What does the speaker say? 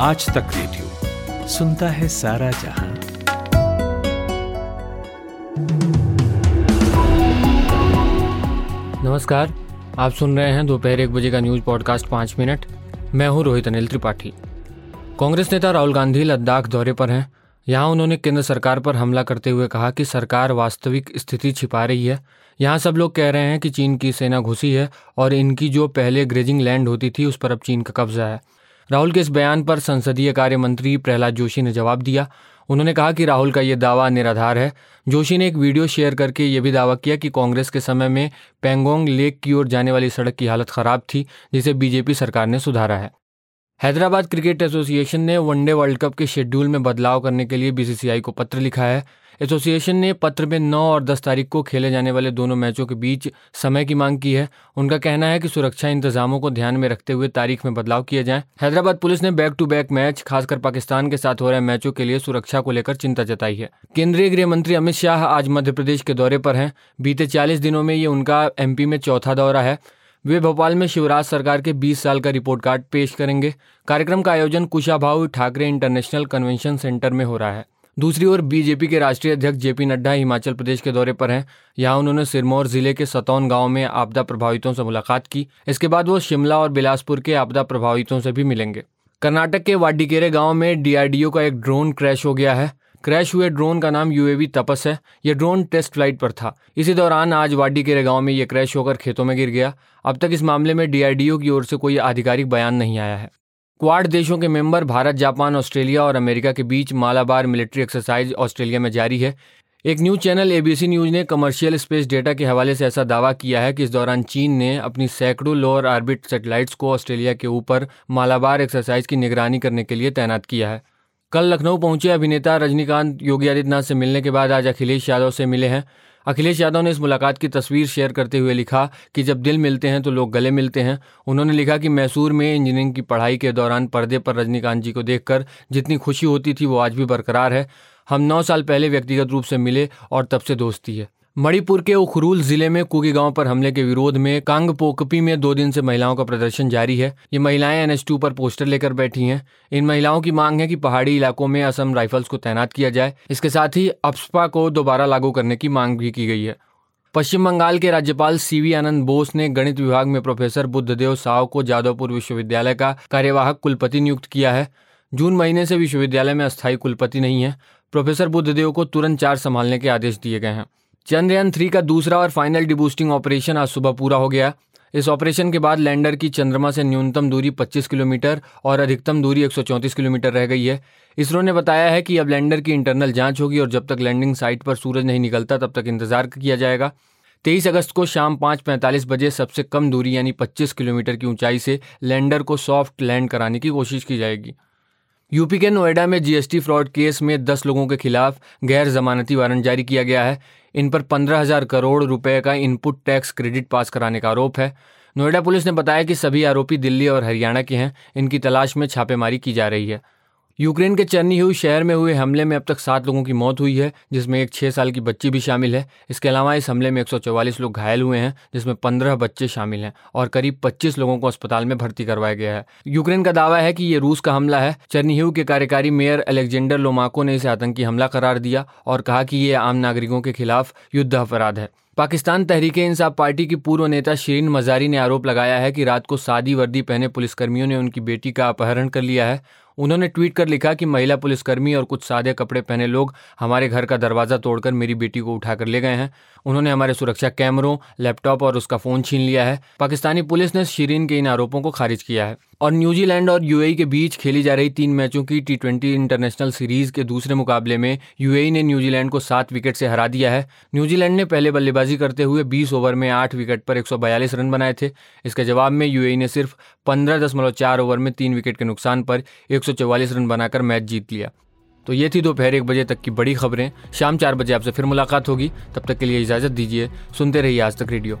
आज तक रेडियो सुनता है सारा जहाँ। नमस्कार, आप सुन रहे हैं दोपहर एक बजे का न्यूज़ पॉडकास्ट पाँच मिनट। मैं हूँ रोहित अनिल त्रिपाठी। कांग्रेस नेता राहुल गांधी लद्दाख दौरे पर हैं। यहाँ उन्होंने केंद्र सरकार पर हमला करते हुए कहा कि सरकार वास्तविक स्थिति छिपा रही है। यहाँ सब लोग कह रहे हैं कि चीन की सेना घुसी है और इनकी जो पहले ग्रेजिंग लैंड होती थी उस पर अब चीन का कब्जा है। राहुल के इस बयान पर संसदीय कार्य मंत्री प्रहलाद जोशी ने जवाब दिया। उन्होंने कहा कि राहुल का ये दावा निराधार है। जोशी ने एक वीडियो शेयर करके ये भी दावा किया कि कांग्रेस के समय में पेंगोंग लेक की ओर जाने वाली सड़क की हालत खराब थी, जिसे बीजेपी सरकार ने सुधारा है। हैदराबाद क्रिकेट एसोसिएशन ने वनडे वर्ल्ड कप के शेड्यूल में बदलाव करने के लिए बीसीसीआई को पत्र लिखा है। एसोसिएशन ने पत्र में 9 और 10 तारीख को खेले जाने वाले दोनों मैचों के बीच समय की मांग की है। उनका कहना है कि सुरक्षा इंतजामों को ध्यान में रखते हुए तारीख में बदलाव किए जाए। हैदराबाद पुलिस ने बैक टू बैक मैच, खासकर पाकिस्तान के साथ हो रहे मैचों के लिए सुरक्षा को लेकर चिंता जताई है। केंद्रीय गृह मंत्री अमित शाह आज मध्य प्रदेश के दौरे पर हैं। बीते चालीस दिनों में ये उनका एमपी में चौथा दौरा है। वे भोपाल में शिवराज सरकार के 20 साल का रिपोर्ट कार्ड पेश करेंगे। कार्यक्रम का आयोजन Kushabhau Thakre international convention centre में हो रहा है। दूसरी ओर बीजेपी के राष्ट्रीय अध्यक्ष जेपी नड्डा हिमाचल प्रदेश के दौरे पर हैं। यहाँ उन्होंने सिरमौर ज़िले के सतौन गाँव में आपदा प्रभावितों से मुलाकात की। इसके बाद वो शिमला और बिलासपुर के आपदा प्रभावितों से भी मिलेंगे। कर्नाटक के वाडीकेरे गाँव में डीआरडीओ का एक ड्रोन क्रैश हो गया है। क्रैश हुए ड्रोन का नाम यूएवी तपस है। यह ड्रोन टेस्ट फ़्लाइट पर था। इसी दौरान आज वाडी के गाँव में यह क्रैश होकर खेतों में गिर गया। अब तक इस मामले में डीआरडीओ की ओर से कोई आधिकारिक बयान नहीं आया है। क्वाड देशों के मेंबर भारत, जापान, ऑस्ट्रेलिया और अमेरिका के बीच मालाबार मिलिट्री एक्सरसाइज ऑस्ट्रेलिया में जारी है। एक न्यूज़ चैनल एबीसी न्यूज़ ने कमर्शियल स्पेस डेटा के हवाले से ऐसा दावा किया है कि इस दौरान चीन ने अपनी सैकड़ों लोअर ऑर्बिट सैटेलाइट्स को ऑस्ट्रेलिया के ऊपर मालाबार एक्सरसाइज की निगरानी करने के लिए तैनात किया है। कल लखनऊ पहुँचे अभिनेता रजनीकांत, योगी आदित्यनाथ से मिलने के बाद आज अखिलेश यादव से मिले हैं। अखिलेश यादव ने इस मुलाकात की तस्वीर शेयर करते हुए लिखा कि जब दिल मिलते हैं तो लोग गले मिलते हैं। उन्होंने लिखा कि मैसूर में इंजीनियरिंग की पढ़ाई के दौरान पर्दे पर रजनीकांत जी को देखकर जितनी खुशी होती थी वो आज भी बरकरार है। हम नौ साल पहले व्यक्तिगत रूप से मिले और तब से दोस्ती है। मणिपुर के उखरूल ज़िले में कुकी गाँव पर हमले के विरोध में कांग पोकपी में दो दिन से महिलाओं का प्रदर्शन जारी है। ये महिलाएँ एनएच टू पर पोस्टर लेकर बैठी हैं। इन महिलाओं की मांग है कि पहाड़ी इलाकों में असम राइफल्स को तैनात किया जाए। इसके साथ ही अप्सपा को दोबारा लागू करने की मांग भी की गई है। पश्चिम बंगाल के राज्यपाल सीवी आनंद बोस ने गणित विभाग में प्रोफेसर बुद्धदेव साव को जादवपुर विश्वविद्यालय का कार्यवाहक कुलपति नियुक्त किया है। जून महीने से विश्वविद्यालय में अस्थायी कुलपति नहीं है। प्रोफेसर बुद्धदेव को तुरंत चार्ज संभालने के आदेश दिए गए हैं। चंद्रयान थ्री का दूसरा और फाइनल डिबूस्टिंग ऑपरेशन आज सुबह पूरा हो गया। इस ऑपरेशन के बाद लैंडर की चंद्रमा से न्यूनतम दूरी 25 किलोमीटर और अधिकतम दूरी 134 किलोमीटर रह गई है। इसरो ने बताया है कि अब लैंडर की इंटरनल जाँच होगी और जब तक लैंडिंग साइट पर सूरज नहीं निकलता, तब तक इंतज़ार किया जाएगा। तेईस अगस्त को शाम पाँच पैंतालीस बजे सबसे कम दूरी यानी 25 किलोमीटर की ऊंचाई से लैंडर को सॉफ्ट लैंड कराने की कोशिश की जाएगी। यूपी के नोएडा में जीएसटी फ्रॉड केस में दस लोगों के खिलाफ गैर जमानती वारंट जारी किया गया है। इन पर पंद्रह हज़ार करोड़ रुपए का इनपुट टैक्स क्रेडिट पास कराने का आरोप है। नोएडा पुलिस ने बताया कि सभी आरोपी दिल्ली और हरियाणा के हैं। इनकी तलाश में छापेमारी की जा रही है। यूक्रेन के चर्नी शहर में हुए हमले में अब तक सात लोगों की मौत हुई है, जिसमें एक छः साल की बच्ची भी शामिल है। इसके अलावा इस हमले में एक सौ चौवालीस लोग घायल हुए हैं, जिसमें पंद्रह बच्चे शामिल हैं और करीब पच्चीस लोगों को अस्पताल में भर्ती करवाया गया है। यूक्रेन का दावा है कि ये रूस का हमला है। चर्नी के कार्यकारी मेयर अलेक्जेंडर लोमाको ने इसे आतंकी हमला करार दिया और कहा कि ये आम नागरिकों के खिलाफ युद्ध अपराध है। पाकिस्तान तहरीके इंसाफ पार्टी की पूर्व नेता शीरीन मजारी ने आरोप लगाया है कि रात को सादी वर्दी पहने पुलिसकर्मियों ने उनकी बेटी का अपहरण कर लिया है उन्होंने ट्वीट कर लिखा कि महिला पुलिसकर्मी और कुछ सादे कपड़े पहने लोग हमारे घर का दरवाज़ा तोड़कर मेरी बेटी को उठाकर ले गए हैं। उन्होंने हमारे सुरक्षा कैमरों, लैपटॉप और उसका फ़ोन छीन लिया है। पाकिस्तानी पुलिस ने शीरीन के इन आरोपों को खारिज किया है। और न्यूजीलैंड और यूएई के बीच खेली जा रही तीन मैचों की टी ट्वेंटी इंटरनेशनल सीरीज़ के दूसरे मुकाबले में यूएई ने न्यूजीलैंड को सात विकेट से हरा दिया है। न्यूजीलैंड ने पहले बल्लेबाजी करते हुए 20 ओवर में आठ विकेट पर 142 रन बनाए थे। इसके जवाब में यूएई ने सिर्फ़ पंद्रह दशमलव चार ओवर में तीन विकेट के नुकसान पर एक सौ चौवालीस रन बनाकर मैच जीत लिया। तो ये थी दोपहर एक बजे तक की बड़ी खबरें। शाम चार बजे आपसे फिर मुलाकात होगी। तब तक के लिए इजाज़त दीजिए। सुनते रहिए आज तक रेडियो।